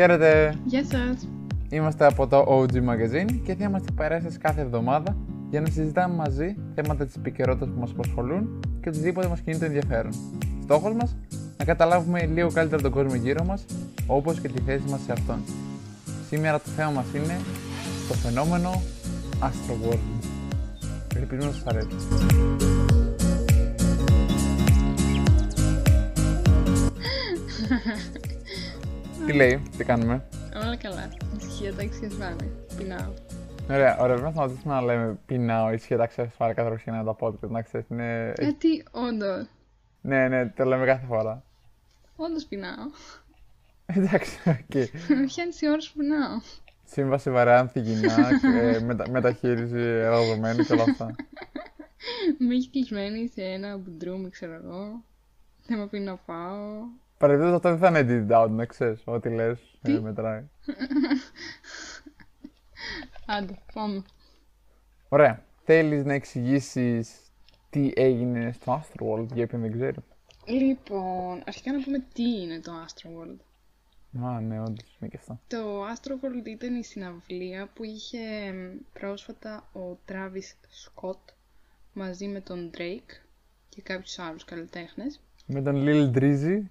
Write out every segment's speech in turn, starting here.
Χαίρετε! Γεια σας! Είμαστε από το OG Magazine και θα είμαστε παρέα σας κάθε εβδομάδα για να συζητάμε μαζί θέματα της επικαιρότητας που μας απασχολούν και οτιδήποτε μας κινεί το ενδιαφέρον. Στόχος μας να καταλάβουμε λίγο καλύτερα τον κόσμο γύρω μας, όπως και τη θέση μας σε αυτόν. Σήμερα το θέμα μας είναι το φαινόμενο Astro World. Ελπίζουμε να σας αρέσει. τι λέει, τι κάνουμε; Όλα καλά. Ησυχία, τάξη και ασφάλεια. Πεινάω. Ωραία, ωραία, πρέπει να σταματήσουμε να λέμε πεινάω, ισχύει τα ξέρει πάρα κάθε φορά ξεκινάει τα podcast. Να ξέρεις, είναι. Γιατί, όντως. Ναι, ναι, το λέμε κάθε φορά. Όντως πεινάω. Εντάξει, οκ. Με πιάνεις την ώρα που πεινάω. Σύμβαση βαρέα ανθυγιεινά, ε, μετα, μεταχείριση εργαζομένου και όλα αυτά. Με έχει κλεισμένη σε ένα μπουντρούμι, ξέρω εγώ. Δεν με αφήνει να φάω. Παρεμπιπτόντως αυτό δεν θα είναι edit out, να ξέρεις. Ό,τι λες, ε, μετράει. Άντε, πάμε. Ωραία. Θέλεις να εξηγήσεις τι έγινε στο Astroworld για όποιον δεν ξέρει. Λοιπόν, αρχικά να πούμε τι είναι το Astroworld. Α, ναι, όντως είναι και αυτό. Το Astroworld ήταν η συναυλία που είχε πρόσφατα ο Travis Scott μαζί με τον Drake και κάποιους άλλους καλλιτέχνες. Με τον Lil Drizzy.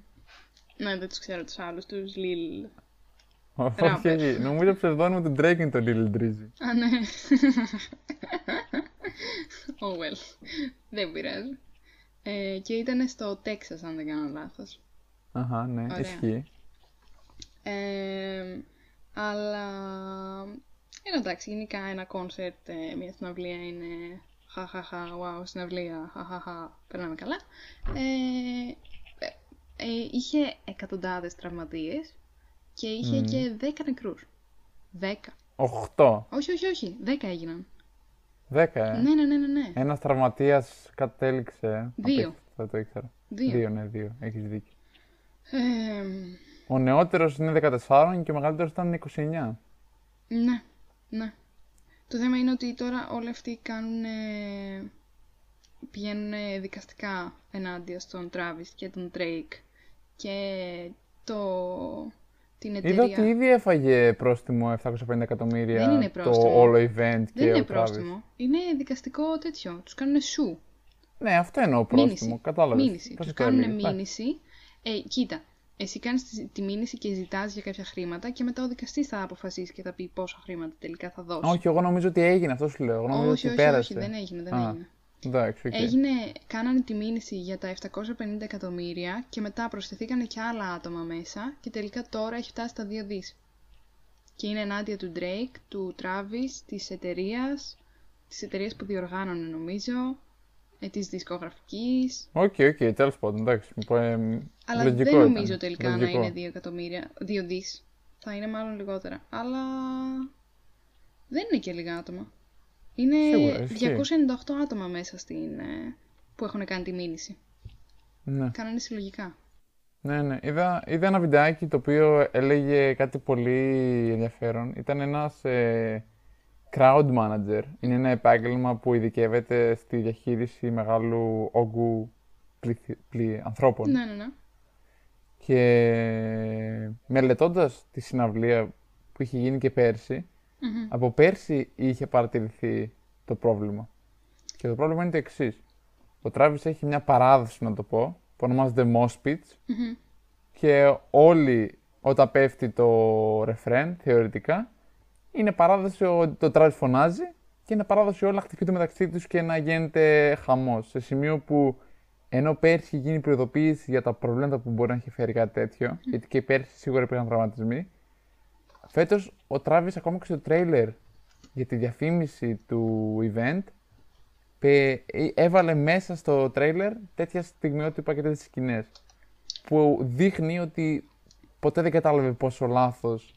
Ναι, δεν τους ξέρω τους άλλους, τους Lil... Όχι, όχι. Νομίζω ψευδόνιμο του Drake είναι το Lil Drizzy. Α, ναι. oh well. Δεν πειράζει. Ε, και ήταν στο Τέξας, αν δεν κάνω λάθος. Αχα, ναι, Ωραία. ισχύει. Ε, αλλά είναι εντάξει, γενικά ένα κόνσερτ, ε, μια συναυλία είναι χαχαχα, wow, συναυλία, χαχαχα, περνάμε καλά. Ε, ε, ε, είχε εκατοντάδες τραυματίες και είχε και 10 νεκρούς. 10. Οχτώ. Όχι, όχι, όχι, 10 έγιναν. Δέκα, ε. Ναι, ναι, ναι, ναι, ναι. Ένας τραυματίας κατέληξε. Δύο. Απίστευτο, Δεν το ήξερα. Δύο. Δύο, ναι, δύο. Έχεις δίκιο. Ε, Ο νεότερος είναι 14 και ο μεγαλύτερος ήταν 29. ναι, ναι. Το θέμα είναι ότι τώρα όλοι αυτοί κάνουν, ε, πηγαίνουν ε, δικαστικά ενάντια στον Travis και τον Drake και το, την Είδα εταιρεία... ότι ήδη έφαγε πρόστιμο 750 εκατομμύρια Δεν είναι το πρόστιμο. όλο event Δεν και είναι ο Travis. πρόστιμο. Είναι δικαστικό τέτοιο. Τους κάνουν σου. Ναι, αυτό εννοώ πρόστιμο. Μήνυση. Κατάλαβες. Μήνυση. Τους κάνουν μήνυση. Ε, κοίτα, εσύ κάνεις τη, τη μήνυση και ζητάς για κάποια χρήματα και μετά ο δικαστής θα αποφασίσει και θα πει πόσα χρήματα τελικά θα δώσει. Όχι, εγώ νομίζω ότι έγινε, αυτό σου λέω. Εγώ νομίζω όχι, ότι όχι, πέρασε. όχι, δεν έγινε, δεν Α, έγινε. Εντάξει, οκ. Έγινε, κάνανε τη μήνυση για τα 750 εκατομμύρια και μετά προσθεθήκανε και άλλα άτομα μέσα και τελικά τώρα έχει φτάσει στα 2 δις. Και είναι ενάντια του Drake, του Travis, της εταιρείας, της εταιρείας που διοργάνωνε νομίζω, ε, της δισκογραφικής. OK, OK, τέλος πάντων, εντάξει. Ε, Αλλά λογικό δεν ήταν. νομίζω τελικά Λογικό. να είναι 2 εκατομμύρια, 2 δις. Θα είναι μάλλον λιγότερα. Αλλά δεν είναι και λίγα άτομα. Είναι Σίγουρα, ισχύει. 298 άτομα μέσα στην, ε, που έχουν κάνει τη μήνυση. Ναι. Κάνανε συλλογικά. Ναι, ναι. Είδα, είδα ένα βιντεάκι το οποίο έλεγε κάτι πολύ ενδιαφέρον. Ήταν ένας ε, crowd manager. Είναι ένα επάγγελμα που ειδικεύεται στη διαχείριση μεγάλου όγκου πληθυ- πλη- ανθρώπων. Ναι, ναι, ναι. Και μελετώντας τη συναυλία που είχε γίνει και πέρσι, Μμμ. από πέρσι είχε παρατηρηθεί το πρόβλημα. Και το πρόβλημα είναι το εξής. Ο Travis έχει μια παράδοση, να το πω, που ονομάζεται Mospitz, Μμμ. και όλοι όταν πέφτει το ρεφρέν, θεωρητικά, είναι παράδοση ότι το Travis φωνάζει και είναι παράδοση όλα να χτυπιούνται μεταξύ τους και να γίνεται χαμός. Σε σημείο που ενώ πέρσι είχε γίνει προειδοποίηση για τα προβλήματα που μπορεί να έχει φέρει κάτι τέτοιο, γιατί και πέρσι σίγουρα υπήρχαν τραυματισμοί, φέτος ο Travis ακόμα και στο τρέιλερ για τη διαφήμιση του event πε- ε- έβαλε μέσα στο τρέιλερ τέτοια στιγμιότυπα και τέτοιες σκηνές που δείχνει ότι ποτέ δεν κατάλαβε πόσο λάθος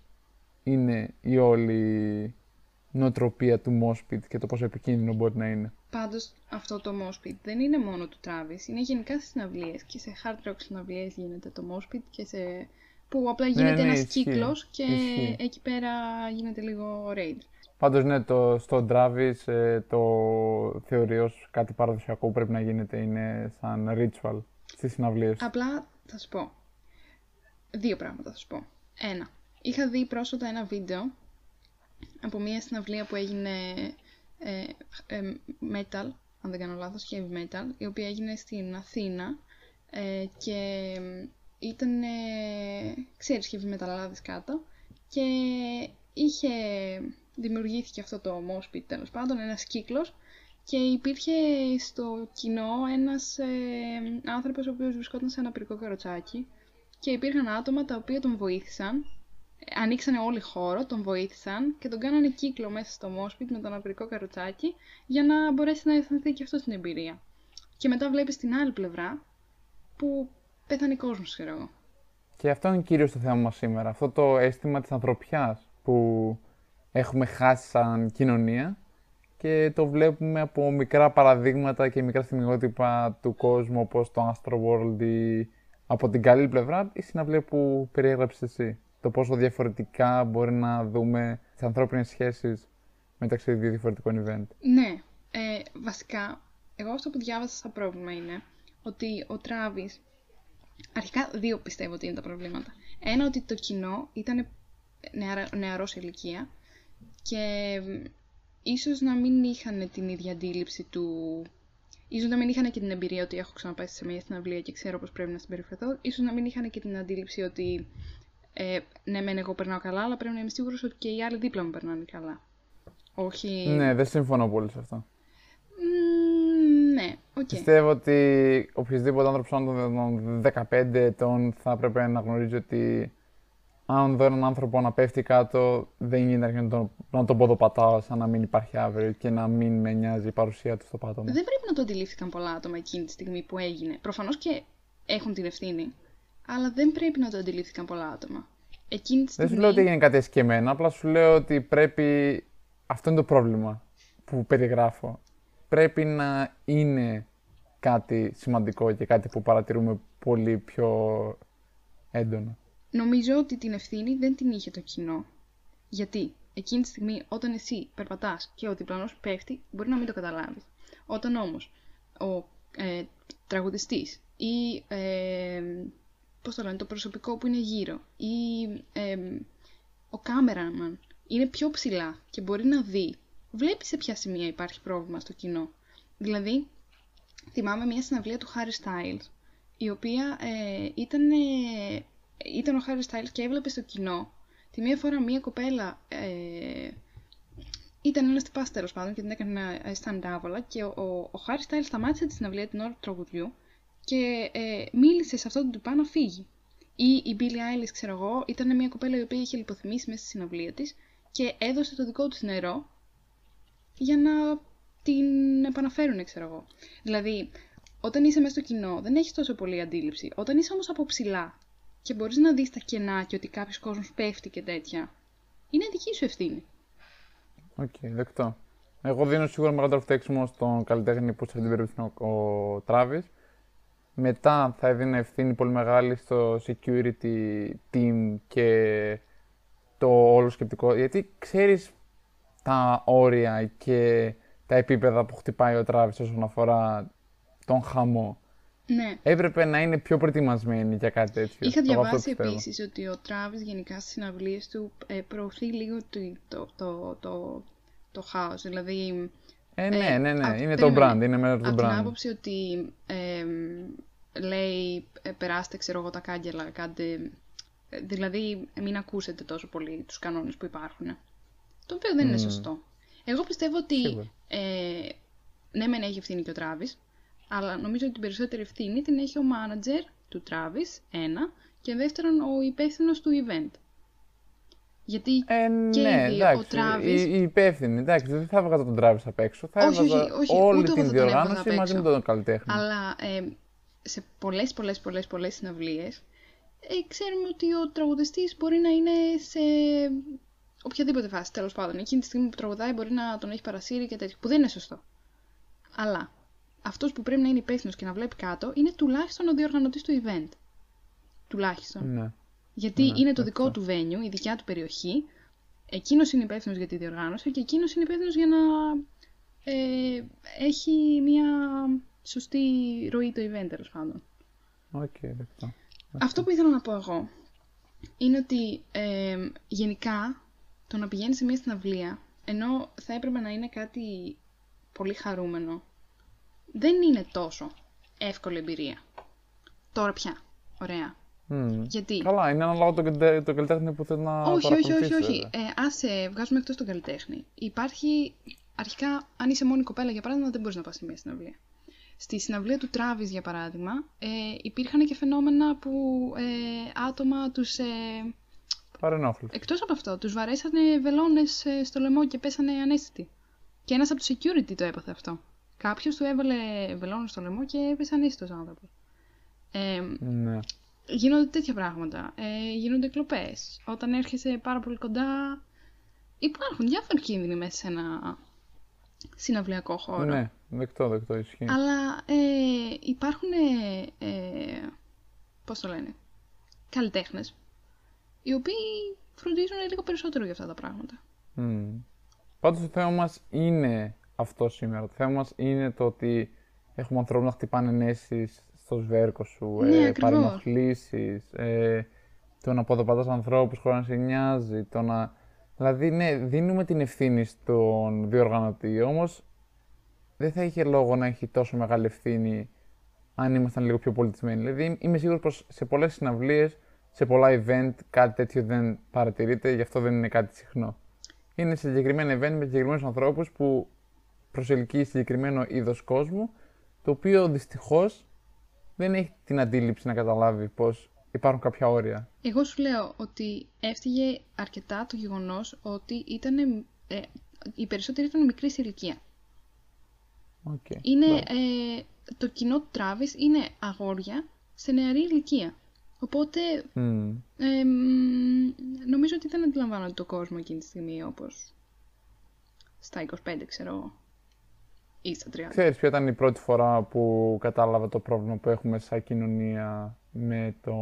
είναι η όλη νοοτροπία του Mospit και το πόσο επικίνδυνο μπορεί να είναι. Πάντως αυτό το Moshpit δεν είναι μόνο του Travis, είναι γενικά στις συναυλίες και σε hard rock συναυλίες γίνεται το Moshpit και σε... που απλά γίνεται ναι, ένας ισχύει. κύκλος και Ισχύει. εκεί πέρα γίνεται λίγο raid. Πάντως ναι, το, στο Travis ε, το θεωρεί ως κάτι παραδοσιακό που πρέπει να γίνεται είναι σαν ritual στις συναυλίες. Απλά θα σου πω. Δύο πράγματα θα σου πω. Ένα. Είχα δει πρόσφατα ένα βίντεο από μια συναυλία που έγινε ε, ε, metal, αν δεν κάνω λάθος, heavy metal, η οποία έγινε στην Αθήνα ε, και ήταν, ξέρεις, heavy metal κάτω. Και είχε, δημιουργήθηκε αυτό το mosh τέλος πάντων, ένας κύκλος. Και υπήρχε στο κοινό ένας ε, άνθρωπος ο οποίος βρισκόταν σε ένα πυρικό καροτσάκι. Και υπήρχαν άτομα τα οποία τον βοήθησαν. Ανοίξανε όλοι χώρο, τον βοήθησαν και τον κάνανε κύκλο μέσα στο μόσπιτ με τον απειρικό καροτσάκι για να μπορέσει να αισθανθεί και αυτός στην εμπειρία. Και μετά βλέπεις την άλλη πλευρά που πέθανε κόσμος, ξέρω εγώ. Και αυτό είναι κυρίως το θέμα μας σήμερα. Αυτό το αίσθημα της ανθρωπιάς που έχουμε χάσει σαν κοινωνία και το βλέπουμε από μικρά παραδείγματα και μικρά στιγμιότυπα του κόσμου όπως το Astro World ή από την καλή πλευρά η συναυλία που περιέγραψες εσύ το πόσο διαφορετικά μπορεί να δούμε τις ανθρώπινες σχέσεις μεταξύ δύο διαφορετικών event. Ναι. Ε, βασικά, εγώ αυτό που διάβασα σαν πρόβλημα είναι ότι ο Τράβη. Αρχικά, δύο πιστεύω ότι είναι τα προβλήματα. Ένα, ότι το κοινό ήταν νεαρός σε ηλικία και ίσως να μην είχαν την ίδια αντίληψη του... Ίσως να μην είχαν και την εμπειρία ότι έχω ξαναπάει σε μια συναυλία και ξέρω πώς πρέπει να συμπεριφερθώ. Ίσως να μην είχαν και την αντίληψη ότι ε, ναι, μεν εγώ περνάω καλά, αλλά πρέπει να είμαι σίγουρος ότι και οι άλλοι δίπλα μου περνάνε καλά. Όχι. Ναι, δεν συμφωνώ πολύ σε αυτό. Ναι, OK. Okay. Πιστεύω ότι οποιοδήποτε άνθρωπος άνω των 15 ετών θα έπρεπε να γνωρίζει ότι αν δω έναν άνθρωπο να πέφτει κάτω, δεν γίνεται να τον, να τον ποδοπατάω σαν να μην υπάρχει αύριο και να μην με νοιάζει η παρουσία του στο πάτωμα. Δεν πρέπει να το αντιλήφθηκαν πολλά άτομα εκείνη τη στιγμή που έγινε. Προφανώς και έχουν την ευθύνη αλλά δεν πρέπει να το αντιλήφθηκαν πολλά άτομα. Εκείνη τη στιγμή... Δεν σου λέω ότι έγινε κάτι εσκεμμένο, απλά σου λέω ότι πρέπει. Αυτό είναι το πρόβλημα που περιγράφω. Πρέπει να είναι κάτι σημαντικό και κάτι που παρατηρούμε πολύ πιο έντονα. Νομίζω ότι την ευθύνη δεν την είχε το κοινό. Γιατί εκείνη τη στιγμή όταν εσύ περπατάς και ο διπλανός πέφτει, μπορεί να μην το καταλάβεις. Όταν όμως ο ε, τραγουδιστής ή ε, πώς το λένε, το προσωπικό που είναι γύρω ή ο κάμεραμαν είναι πιο ψηλά και μπορεί να δει, βλέπει σε ποια σημεία υπάρχει πρόβλημα στο κοινό. Δηλαδή, θυμάμαι μια συναυλία του Harry Styles, η οποία ε, ήταν, ήταν ο Harry Styles και έβλεπε στο κοινό τη μία φορά μια κοπέλα ε, ήταν ένας τυπάς τέλος πάντων και την έκανε να αισθάνεται άβολα και ο, ο, ο Harry Styles σταμάτησε τη συναυλία την ώρα του τραγουδιού και ε, μίλησε σε αυτόν τον τυπά να φύγει. Ή η Billie Eilish, ξέρω εγώ, ήταν μια κοπέλα η οποία είχε λιποθυμήσει μέσα στη συναυλία της και έδωσε το δικό του νερό για να την επαναφέρουν, ξέρω εγώ. Δηλαδή, όταν είσαι μέσα στο κοινό, δεν έχεις τόσο πολύ αντίληψη. Όταν είσαι όμως από ψηλά και μπορείς να δεις τα κενά και ότι κάποιος κόσμος πέφτει και τέτοια, είναι δική σου ευθύνη. OK, okay, δεκτό. Εγώ δίνω σίγουρα μεγαλύτερο φταίξιμο στον καλλιτέχνη που σε αυτή την περίπτωση είναι ο Travis. Μετά θα έδινε ευθύνη πολύ μεγάλη στο security team και το όλο σκεπτικό. Γιατί ξέρεις τα όρια και τα επίπεδα που χτυπάει ο Τράβης όσον αφορά τον χαμό. Ναι. Έπρεπε να είναι πιο προετοιμασμένοι για κάτι τέτοιο. Είχα διαβάσει επίσης ότι ο Τράβης γενικά στις συναυλίες του ε, προωθεί λίγο το, το, το, το, το χάος. Δηλαδή... Ε, ναι, ε, ναι, ναι. είναι το brand, είναι μέρος του brand. Από την άποψη ότι ε, λέει ε, περάστε ξέρω εγώ τα κάγκελα, κάντε... Ε, δηλαδή μην ακούσετε τόσο πολύ τους κανόνες που υπάρχουν. Το οποίο δεν είναι σωστό. Εγώ πιστεύω ότι ε, ναι μεν έχει ευθύνη και ο Τράβης, αλλά νομίζω ότι την περισσότερη ευθύνη την έχει ο μάνατζερ του Τράβης, ένα, και δεύτερον ο υπεύθυνος του event. Γιατί ε, και ναι, οι δύο, ο Τράβης... Η, η υπεύθυνη, εντάξει, δεν θα έβγαζα τον Τράβης απ' έξω. Θα όχι, όχι, όχι, όλη την διοργάνωση μαζί με τον καλλιτέχνη. Αλλά ε, σε πολλές πολλές πολλές πολλές συναυλίες ε, ξέρουμε ότι ο τραγουδιστής μπορεί να είναι σε οποιαδήποτε φάση τέλος πάντων. Εκείνη τη στιγμή που τραγουδάει μπορεί να τον έχει παρασύρει και τέτοιο, που δεν είναι σωστό. Αλλά αυτός που πρέπει να είναι υπεύθυνος και να βλέπει κάτω είναι τουλάχιστον ο διοργανωτής του event. Τουλάχιστον. Ναι. Γιατί ναι, είναι το δικό του venue, η δικιά του περιοχή. Εκείνος είναι υπεύθυνος για τη διοργάνωση και εκείνος είναι υπεύθυνος για να ε, έχει μια σωστή ροή το event τέλος πάντων. Okay, Αυτό που ήθελα να πω εγώ είναι ότι ε, γενικά το να πηγαίνεις σε μια συναυλία, ενώ θα έπρεπε να είναι κάτι πολύ χαρούμενο, δεν είναι τόσο εύκολη εμπειρία. Τώρα πια. Ωραία. Μμμ. Γιατί; Καλά, είναι ανάλογα το, καλλιτέ- το καλλιτέχνη που θέλει να όχι, όχι, όχι, παρακολουθήσεις, όχι. βέβαια. Ε, άσε, βγάζουμε εκτός τον καλλιτέχνη. Υπάρχει. Αρχικά, αν είσαι μόνη κοπέλα, για παράδειγμα, δεν μπορείς να πας σε μια συναυλία. Στη συναυλία του Τράβης, για παράδειγμα, ε, υπήρχαν και φαινόμενα που ε, άτομα τους. Ε, Παρενόχληση. Εκτός από αυτό, τους βαρέσανε βελόνες στο λαιμό και πέσανε ανέστητοι. Και ένας από τους security το έπαθε αυτό. Κάποιος του έβαλε βελόνες στο λαιμό και έπεσε ανέστητος άνθρωπος. Ε, Ναι. γίνονται τέτοια πράγματα. Ε, γίνονται κλοπές. Όταν έρχεσαι πάρα πολύ κοντά. Υπάρχουν διάφοροι κίνδυνοι μέσα σε ένα συναυλιακό χώρο. Ναι, δεκτό, δεκτό, ισχύει. Αλλά ε, υπάρχουν. Ε, ε, Πώς το λένε. Καλλιτέχνες. Οι οποίοι φροντίζουν λίγο περισσότερο για αυτά τα πράγματα. Mm. Πάντως το θέμα μας είναι αυτό σήμερα. Το θέμα μας είναι το ότι έχουμε ανθρώπους να χτυπάνε ενέσεις στο σβέρκο σου, Ναι, ε, ακριβώς. παρενοχλήσεις, ε, το να αποδοπατάς ανθρώπους χωρίς να σε νοιάζει, το να... Δηλαδή, ναι, δίνουμε την ευθύνη στον διοργανωτή, όμως δεν θα είχε λόγο να έχει τόσο μεγάλη ευθύνη αν ήμασταν λίγο πιο πολιτισμένοι. Δηλαδή, είμαι σίγουρος πως σε πολλές συναυλίες, σε πολλά event, κάτι τέτοιο δεν παρατηρείται, γι' αυτό δεν είναι κάτι συχνό. Είναι σε συγκεκριμένα event με συγκεκριμένους ανθρώπους που προσελκύει συγκεκριμένο είδος κόσμου, το οποίο δυστυχώς δεν έχει την αντίληψη να καταλάβει πως υπάρχουν κάποια όρια. Εγώ σου λέω ότι έφτυγε αρκετά το γεγονός ότι ήταν, ε, οι περισσότεροι ήταν μικρή σε ηλικία. Okay. Είναι, ε, το κοινό του Τράβης είναι αγόρια σε νεαρή ηλικία. Οπότε ε, μ, νομίζω ότι δεν αντιλαμβάνονται το κόσμο εκείνη τη στιγμή όπως στα 25 ξέρω εγώ. Ή στα 30. Ξέρεις ποια ήταν η πρώτη φορά που κατάλαβα το πρόβλημα που έχουμε σαν κοινωνία με το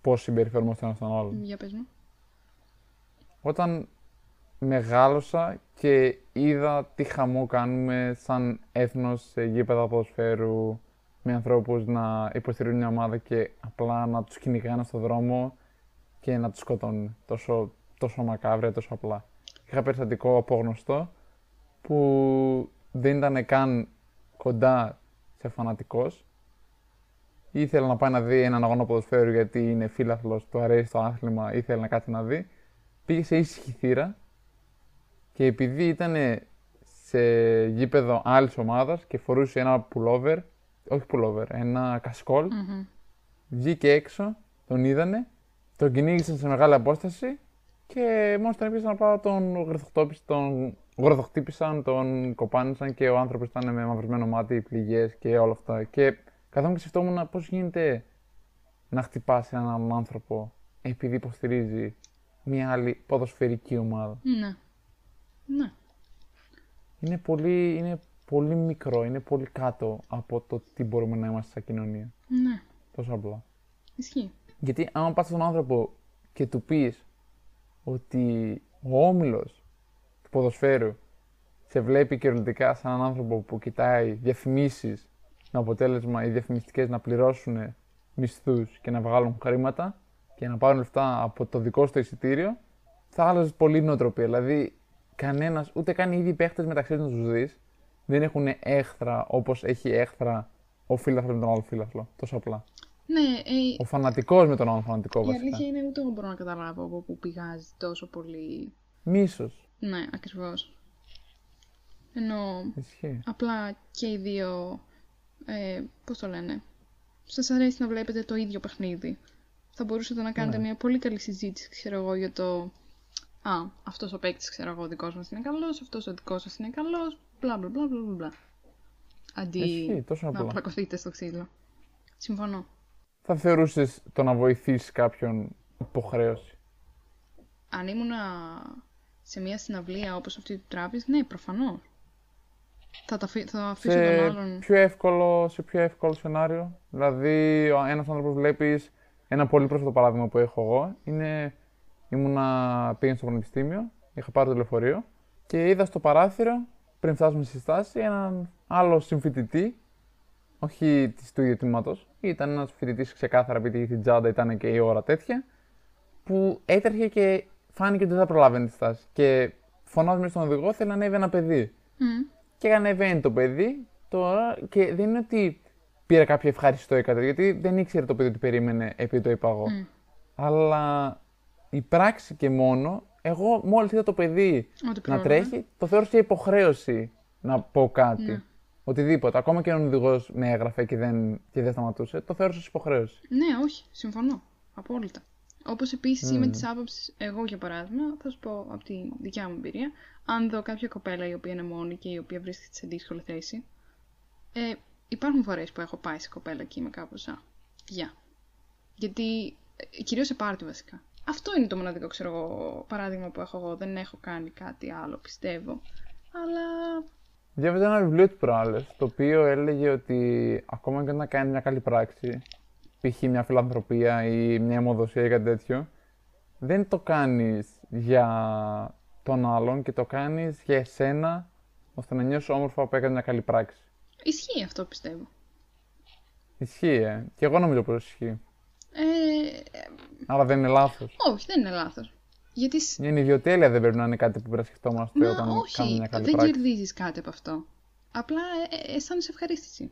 πώς συμπεριφέρομαστε ένας τον άλλον; Για πες μου. Όταν μεγάλωσα και είδα τι χαμό κάνουμε σαν έθνος σε γήπεδα ποδοσφαίρου με ανθρώπους να υποστηρίζουν μια ομάδα και απλά να τους κυνηγάνε στο δρόμο και να τους σκοτώνουν. Τόσο, τόσο μακάβρια, τόσο απλά. Είχα περιστατικό απόγνωστο που δεν ήταν καν κοντά σε φανατικός. Ήθελε να πάει να δει έναν αγώνα ποδοσφαίρου γιατί είναι φίλαθλος, του αρέσει το άθλημα, ήθελε να κάτσει να δει. Πήγε σε ήσυχη θύρα και επειδή ήταν σε γήπεδο άλλης ομάδας και φορούσε ένα pullover, όχι pullover, ένα κασκόλ, Μμμ. βγήκε έξω, τον είδανε, τον κυνήγησαν σε μεγάλη απόσταση και μόλις τον έπιασαν να πάω τον γροθοκτόπισαν, τον γροθοχτύπησαν, τον κοπάνισαν και ο άνθρωπος ήταν με μαυρισμένο μάτι, πληγές και όλα αυτά. Και καθόμουν και σκεφτόμουν πώς γίνεται να χτυπάσει έναν άλλον άνθρωπο επειδή υποστηρίζει μια άλλη ποδοσφαιρική ομάδα. Ναι. Ναι. Είναι πολύ, είναι πολύ μικρό, είναι πολύ κάτω από το τι μπορούμε να είμαστε σαν κοινωνία. Ναι. Τόσο απλά. Ισχύει. Γιατί άμα πας στον άνθρωπο και του πεις ότι ο όμιλος του ποδοσφαίρου σε βλέπει κυριολεκτικά σαν έναν άνθρωπο που κοιτάει διαφημίσεις με αποτέλεσμα οι διαφημιστικές να πληρώσουν μισθούς και να βγάλουν χρήματα και να πάρουν λεφτά από το δικό σου το εισιτήριο, θα άλλαζες πολύ η νοοτροπία. Δηλαδή, κανένας, ούτε καν οι ίδιοι παίχτες μεταξύ τους να τους δεις, δεν έχουν έχθρα όπως έχει έχθρα ο φίλαθλος με τον άλλο φίλαθλο. Τόσο απλά. Ναι, ε, Ο φανατικός με τον άλλο φανατικό η βασικά. αλήθεια είναι ούτε εγώ μπορώ να καταλάβω από πού πηγάζει τόσο πολύ. Μίσος. Ναι, ακριβώς. Ενώ Ισχύει. απλά και οι δύο, ε, πώς το λένε, σας αρέσει να βλέπετε το ίδιο παιχνίδι. Θα μπορούσατε να κάνετε Ναι. μια πολύ καλή συζήτηση, ξέρω εγώ, για το «Α, αυτός ο παίκτης, ξέρω εγώ, ο δικός μας είναι καλός, αυτός ο δικός σας είναι καλός, μπλα μπλα μπλα μπλα μπλα». Αντί Ισχύει, τόσο να απλά. πλακωθείτε στο ξύλο. Συμφωνώ. Θα θεωρούσες το να βοηθήσει κάποιον υποχρέωση; Αν ήμουνα σε μια συναυλία όπως αυτή του Τράβης, ναι, προφανώς. Θα, τα, αφή- θα αφήσω τον Σε άλλον. πιο, εύκολο, σε πιο εύκολο σενάριο. Δηλαδή, ένας άνθρωπος βλέπεις. Ένα πολύ πρόσφατο παράδειγμα που έχω εγώ είναι. Ήμουνα, πήγα στο πανεπιστήμιο, είχα πάρει το λεωφορείο και είδα στο παράθυρο, πριν φτάσουμε στη στάση, έναν άλλο συμφοιτητή όχι τη του ίδιου τμήματος. Ήταν ένας φοιτητής ξεκάθαρα, επειδή την τζάντα ήταν και η ώρα τέτοια, που έτρεχε και φάνηκε ότι δεν θα προλάβαινε τη στάση. Και φωνάζουμε στον οδηγό, θέλει να ανέβει ένα παιδί. Mm. Και ανεβαίνει το παιδί τώρα και δεν είναι ότι πήρα κάποιο ευχαριστώ ή κάτι, γιατί δεν ήξερε το παιδί ότι περίμενε επειδή το είπα εγώ. Mm. Αλλά η πράξη και μόνο, εγώ μόλις είδα το παιδί Ότι να πρόλαβε. τρέχει, το θεώρησα υποχρέωση να πω κάτι. Ναι. Οτιδήποτε. Ακόμα και αν ο οδηγός με έγραφε και δεν, και δεν σταματούσε, το θεώρησα ως υποχρέωση. Ναι, όχι, συμφωνώ. Απόλυτα. Όπως επίσης είμαι της άποψης, εγώ για παράδειγμα, θα σου πω από τη δικιά μου εμπειρία, αν δω κάποια κοπέλα η οποία είναι μόνη και η οποία βρίσκεται σε δύσκολη θέση, ε, υπάρχουν φορές που έχω πάει σε κοπέλα και είμαι κάπως α, γεια. Γιατί, ε, κυρίως σε πάρτι βασικά. Αυτό είναι το μοναδικό, ξέρω εγώ, παράδειγμα που έχω εγώ. Δεν έχω κάνει κάτι άλλο, πιστεύω. Αλλά Διάβαζα ένα βιβλίο του προάλλες, το οποίο έλεγε ότι ακόμα και όταν κάνει μια καλή πράξη, π.χ. μια φιλανθρωπία ή μια αιμοδοσία ή κάτι τέτοιο, δεν το κάνεις για τον άλλον και το κάνεις για εσένα, ώστε να νιώσεις όμορφα που έκανε μια καλή πράξη. ισχύει αυτό πιστεύω. Ισχύει, ε. Και εγώ νομίζω πως ισχύει. Ε, Αλλά δεν είναι λάθος. όχι, δεν είναι λάθος. Γιατί σ- Μια ιδιοτέλεια δεν πρέπει να είναι κάτι που πρέπει να σκεφτόμαστε Μα όταν κάνουμε όχι, μια καλή δεν πράξη. κερδίζεις κάτι από αυτό. Απλά ε, ε, αισθάνεσαι ευχαρίστηση.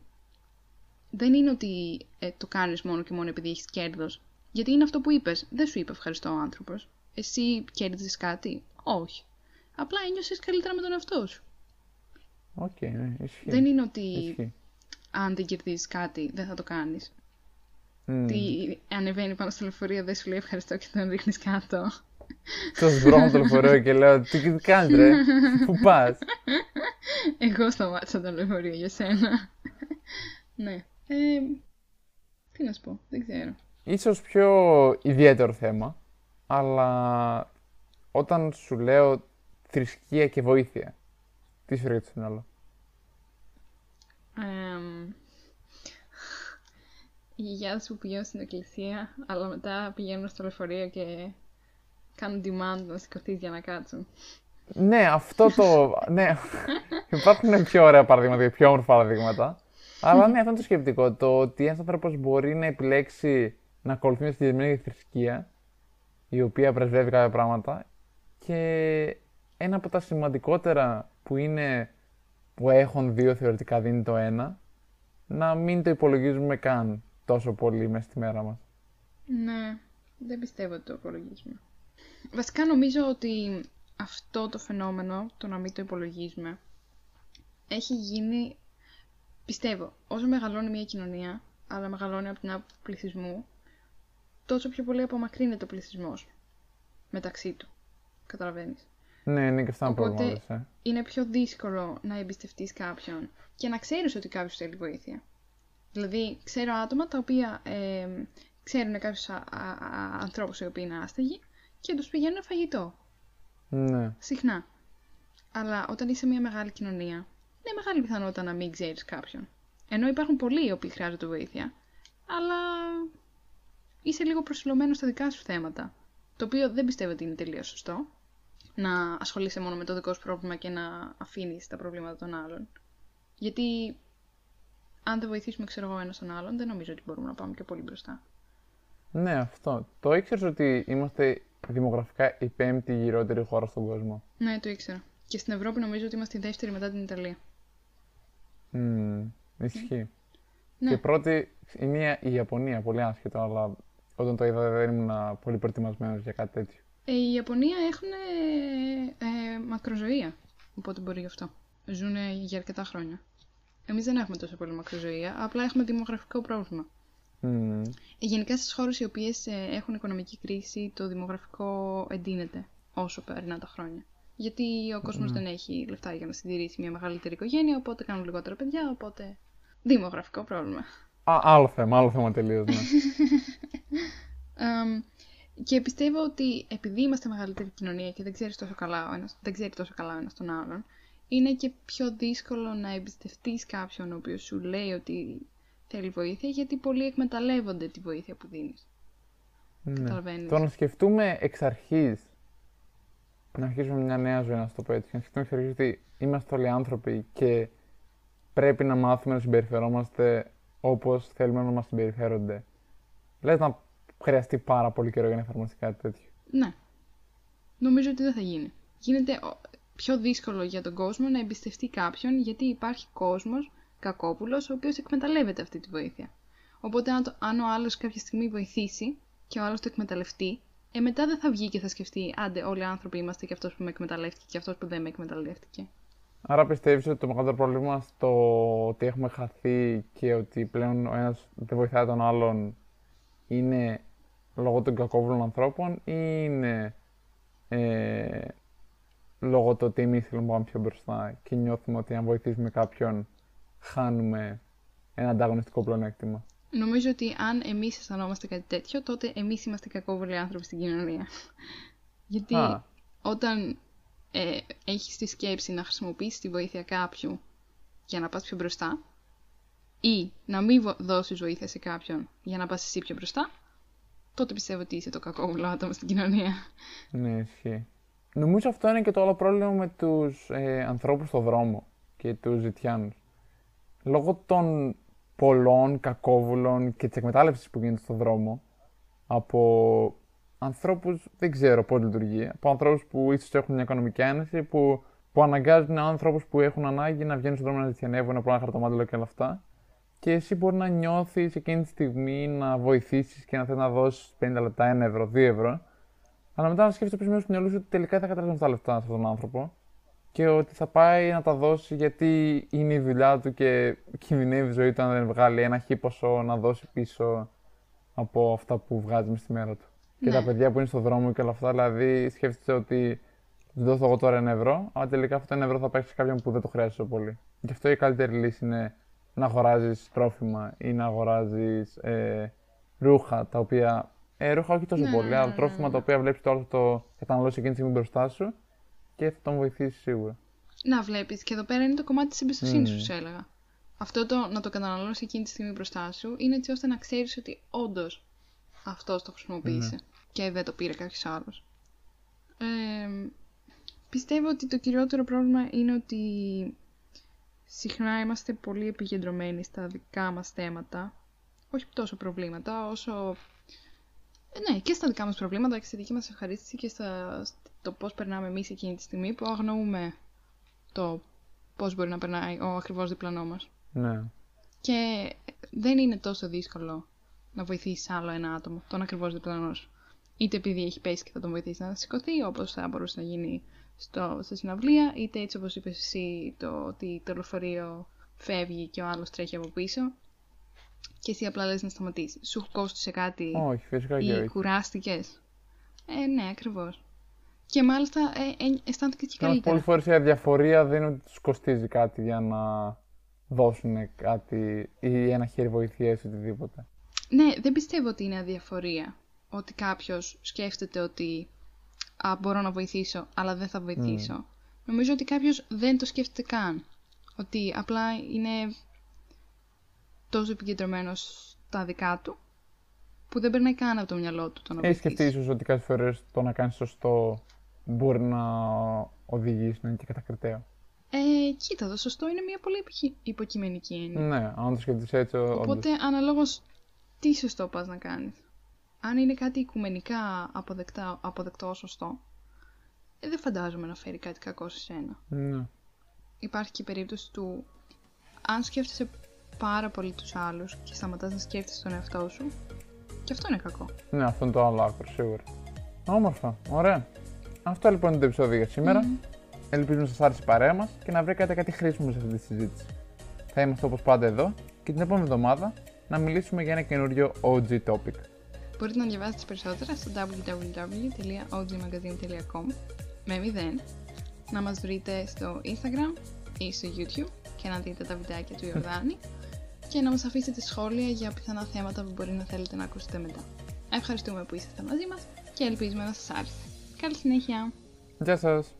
Δεν είναι ότι ε, το κάνεις μόνο και μόνο επειδή έχεις κέρδος. Γιατί είναι αυτό που είπες. Δεν σου είπε ευχαριστώ ο άνθρωπος. Εσύ κέρδιζες κάτι; Όχι. Απλά ένιωσες καλύτερα με τον εαυτό σου. Οκ, ναι, ισχύει. Δεν είναι ότι Ισχύει. αν δεν κερδίζεις κάτι δεν θα το κάνεις. Μμ. Τι ανεβαίνει πάνω στο λεωφορείο δεν σου λέει ευχαριστώ και τον ρίχνεις κάτω. Στο δρόμο το λεωφορείο και λέω Τι τι κάνεις ρε, πού πας; Εγώ σταμάτησα το λεωφορείο για σένα. ναι. Ε, τι να σου πω, δεν ξέρω. Ίσως πιο ιδιαίτερο θέμα, αλλά όταν σου λέω θρησκεία και βοήθεια, τι σου έρχεται στο μυαλό; Εμ, οι γιαγιάδες που πηγαίνουν στην εκκλησία, αλλά μετά πηγαίνουν στο λεωφορείο και κάνουν demand να σηκωθείς για να κάτσουν. Ναι, αυτό το. ναι, υπάρχουν πιο ωραία παραδείγματα και πιο όμορφα παραδείγματα. Αλλά ναι, αυτό είναι το σκεπτικό. Το ότι ένας άνθρωπος μπορεί να επιλέξει να ακολουθεί μια συγκεκριμένη θρησκεία, η οποία πρεσβεύει κάποια πράγματα, και ένα από τα σημαντικότερα που είναι που έχουν δύο θεωρητικά δίνει το ένα, να μην το υπολογίζουμε καν τόσο πολύ μέσα στη μέρα μας. Ναι, δεν πιστεύω ότι το υπολογίζουμε. Βασικά νομίζω ότι αυτό το φαινόμενο, το να μην το υπολογίζουμε, έχει γίνει, πιστεύω, όσο μεγαλώνει μια κοινωνία, αλλά μεγαλώνει από την άποψη του πληθυσμού, τόσο πιο πολύ απομακρύνεται ο πληθυσμός μεταξύ του. Καταλαβαίνεις. Ναι, είναι και αυτά ένα Οπότε- πρόβλημα, λες, ε. Είναι πιο δύσκολο να εμπιστευτείς κάποιον και να ξέρεις ότι κάποιος θέλει βοήθεια. Δηλαδή, ξέρω άτομα τα οποία ε, ξέρουν κάποιους α, α, α, ανθρώπους οι οποίοι είναι άστεγοι και τους πηγαίνουν φαγητό. Ναι. Συχνά. Αλλά όταν είσαι μια μεγάλη κοινωνία, είναι μεγάλη πιθανότητα να μην ξέρεις κάποιον. Ενώ υπάρχουν πολλοί οι οποίοι χρειάζονται βοήθεια, αλλά είσαι λίγο προσιλωμένος στα δικά σου θέματα. Το οποίο δεν πιστεύω ότι είναι τελείως σωστό. Να ασχολείσαι μόνο με το δικό σου πρόβλημα και να αφήνεις τα προβλήματα των άλλων. Γιατί αν δεν βοηθήσουμε, ξέρω εγώ, ένα τον άλλον, δεν νομίζω ότι μπορούμε να πάμε και πολύ μπροστά. Ναι, αυτό. Το ήξερες ότι είμαστε δημογραφικά η πέμπτη γυρότερη χώρα στον κόσμο; Ναι, το ήξερα. Και στην Ευρώπη νομίζω ότι είμαστε η δεύτερη μετά την Ιταλία. Μμμ, ισχύει. Ναι. Και πρώτη είναι η Ιαπωνία, πολύ άσχετο, αλλά όταν το είδα δεν ήμουν πολύ προετοιμασμένος για κάτι τέτοιο. Ε, η Ιαπωνία έχουν ε, μακροζωία, οπότε μπορεί γι' αυτό. Ζουν για αρκετά χρόνια. Εμείς δεν έχουμε τόσο πολύ μακροζωία, απλά έχουμε δημογραφικό πρόβλημα. Μμμ, Ε, γενικά στις χώρες οι οποίες ε, έχουν οικονομική κρίση, το δημογραφικό εντείνεται όσο περνά τα χρόνια. Γιατί ο κόσμος δεν έχει λεφτά για να συντηρήσει μια μεγαλύτερη οικογένεια, οπότε κάνουν λιγότερα παιδιά, οπότε δημογραφικό πρόβλημα. Α, άλλο θέμα, άλλο θέμα τελείως. Ναι. Εμ, και πιστεύω ότι επειδή είμαστε μεγαλύτερη κοινωνία και δεν, ξέρεις τόσο καλά ο ένας, δεν ξέρει τόσο καλά ο ένας τον άλλον, είναι και πιο δύσκολο να εμπιστευτείς κάποιον ο οποίος σου λέει ότι θέλει βοήθεια, γιατί πολλοί εκμεταλλεύονται τη βοήθεια που δίνεις. ναι. Καταλαβαίνεις. Το να σκεφτούμε εξ αρχής να αρχίσουμε μια νέα ζωή, να σου το πω έτσι. Να σκεφτούμε εξ αρχής ότι είμαστε όλοι άνθρωποι και πρέπει να μάθουμε να συμπεριφερόμαστε όπως θέλουμε να μας συμπεριφέρονται, λες να χρειαστεί πάρα πολύ καιρό για να εφαρμοστεί κάτι τέτοιο. Ναι. Νομίζω ότι δεν θα γίνει. Γίνεται ο- πιο δύσκολο για τον κόσμο να εμπιστευτεί κάποιον γιατί υπάρχει κόσμος κακόπουλος ο οποίος εκμεταλλεύεται αυτή τη βοήθεια. Οπότε αν, το, αν ο άλλος κάποια στιγμή βοηθήσει και ο άλλος το εκμεταλλευτεί, ε, μετά δεν θα βγει και θα σκεφτεί άντε όλοι οι άνθρωποι είμαστε και αυτός που με εκμεταλλεύτηκε και αυτός που δεν με εκμεταλλεύτηκε. Άρα πιστεύεις ότι το μεγαλύτερο πρόβλημα στο ότι έχουμε χαθεί και ότι πλέον ο ένας δεν βοηθάει τον άλλον είναι λόγω των κακόβουλων ανθρώπων ή είναι ε, λόγω του ότι εμείς θέλουμε να πάμε πιο μπροστά και νιώθουμε ότι αν βοηθήσουμε κάποιον χάνουμε ένα ανταγωνιστικό πλεονέκτημα. Νομίζω ότι αν εμείς αισθανόμαστε κάτι τέτοιο, τότε εμείς είμαστε κακόβουλοι άνθρωποι στην κοινωνία. Γιατί Α. όταν ε, έχεις τη σκέψη να χρησιμοποιήσεις τη βοήθεια κάποιου για να πας πιο μπροστά ή να μην βο- δώσεις βοήθεια σε κάποιον για να πας εσύ πιο μπροστά, τότε πιστεύω ότι είσαι το κακόβουλο άτομο στην κοινωνία. Ναι, ισχύει. Νομίζω αυτό είναι και το άλλο πρόβλημα με τους ε, ανθρώπους στο δρόμο και τους ζητιάνους. Λόγω των πολλών κακόβουλων και της εκμετάλλευσης που γίνεται στο δρόμο από ανθρώπους, δεν ξέρω πώς λειτουργεί, από ανθρώπους που ίσως έχουν μια οικονομική άνεση, που, που αναγκάζουν ανθρώπους που έχουν ανάγκη να βγαίνουν στον δρόμο να ζητιανεύουν, να πάνε χαρτομάτιλο και όλα αυτά. Και εσύ μπορεί να νιώθεις εκείνη τη στιγμή να βοηθήσεις και να θες να δώσεις 50 λεπτά, 1 ευρώ, 2 ευρώ. Αλλά μετά να σκέφτεσαι πίσω μέσα στο μυαλό σου ότι τελικά θα καταλάβει αυτά τα λεφτά σε αυτόν τον άνθρωπο και ότι θα πάει να τα δώσει γιατί είναι η δουλειά του και κινδυνεύει η ζωή του αν δεν βγάλει ένα χι ποσό να δώσει πίσω από αυτά που βγάζει μες στη μέρα του. Και Ναι. τα παιδιά που είναι στο δρόμο και όλα αυτά, δηλαδή σκέφτεσαι ότι τους δώσω εγώ τώρα ένα ευρώ, αλλά τελικά αυτό το ένα ευρώ θα πάει σε κάποιον που δεν το χρειάζεται τόσο πολύ. Γι' αυτό η καλύτερη λύση είναι να αγοράζεις τρόφιμα ή να αγοράζεις ε, ρούχα τα οποία. Ε, ρούχα όχι τόσο Ναι, πολύ, ναι, αλλά ναι, τρόφιμα ναι. τα οποία βλέπεις το άλλο θα το καταναλώσεις εκείνη τη στιγμή μπροστά σου και θα τον βοηθήσεις σίγουρα. Να βλέπεις, και εδώ πέρα είναι το κομμάτι της εμπιστοσύνης Μμμ. σου, σου έλεγα. Αυτό το να το καταναλώσεις εκείνη τη στιγμή μπροστά σου είναι έτσι ώστε να ξέρεις ότι όντως αυτός το χρησιμοποίησε και δεν το πήρε κάποιος άλλος. Ε, πιστεύω ότι το κυριότερο πρόβλημα είναι ότι συχνά είμαστε πολύ επικεντρωμένοι στα δικά μας θέματα. Όχι τόσο προβλήματα, όσο... Ε, ναι, και στα δικά μας προβλήματα και στη δική μας ευχαρίστηση και στα, στο πώς περνάμε εμείς εκείνη τη στιγμή που αγνοούμε το πώς μπορεί να περνάει ο ακριβώς διπλανό μας. Ναι. Και δεν είναι τόσο δύσκολο να βοηθήσεις άλλο ένα άτομο, τον ακριβώς διπλανό σου. Είτε επειδή έχει πέσει και θα τον βοηθήσει να σηκωθεί, όπως θα μπορούσε να γίνει στο, στη συναυλία, είτε έτσι όπως είπες εσύ, το ότι το λεωφορείο φεύγει και ο άλλος τρέχει από πίσω. Και εσύ απλά λες να σταματήσεις. Σου κόστησε κάτι Όχι, φυσικά και ή όχι. κουράστηκες. Ε, ναι, ακριβώς. Και μάλιστα ε, ε, αισθάνθηκε και Όμως καλύτερα. πολλές φορές η αδιαφορία δεν είναι ότι τους κοστίζει κάτι για να δώσουν κάτι ή ένα χέρι βοηθείας ή οτιδήποτε. Ναι, δεν πιστεύω ότι είναι αδιαφορία. Ότι κάποιος σκέφτεται ότι α, μπορώ να βοηθήσω, αλλά δεν θα βοηθήσω. Νομίζω ότι κάποιος δεν το σκέφτεται καν. Ότι απλά είναι τόσο επικεντρωμένος στα δικά του, που δεν περνάει καν από το μυαλό του το να Έχει βοηθήσει. σκεφτεί ίσως ότι κάποιες φορές το να κάνεις σωστό μπορεί να οδηγήσει να είναι και κατακριτέο. Ε, κοίτα, το σωστό είναι μια πολύ υποκει- υποκειμενική έννοια. Ναι, αν το σκεφτείς έτσι, όντως. Οπότε, αναλόγως τι σωστό πας να κάνεις. Αν είναι κάτι οικουμενικά αποδεκτά, αποδεκτό σωστό, ε, δεν φαντάζομαι να φέρει κάτι κακό σε σένα. Ναι. Υπάρχει και η περίπτωση του αν σκέφτεσαι πάρα πολύ τους άλλους και σταματάς να σκέφτεσαι τον εαυτό σου, και αυτό είναι κακό. ναι, αυτό είναι το άλλο άκρο, σίγουρα. Όμορφα, ωραία. Αυτό λοιπόν είναι το επεισόδιο για σήμερα. Ελπίζουμε να σας άρεσε η παρέα μας και να βρήκατε κάτι χρήσιμο σε αυτή τη συζήτηση. Θα είμαστε όπως πάντα εδώ και την επόμενη εβδομάδα να μιλήσουμε για ένα καινούριο OG topic. Μπορείτε να διαβάσετε περισσότερα στο www.ogmagazine.com με 0, να μας βρείτε στο Instagram ή στο YouTube και να δείτε τα βιντεάκια του Ιορδάνη και να μας αφήσετε σχόλια για πιθανά θέματα που μπορεί να θέλετε να ακούσετε μετά. Ευχαριστούμε που είσαστε μαζί μας και ελπίζουμε να σας άρεσε. Καλή συνέχεια! Γεια σας!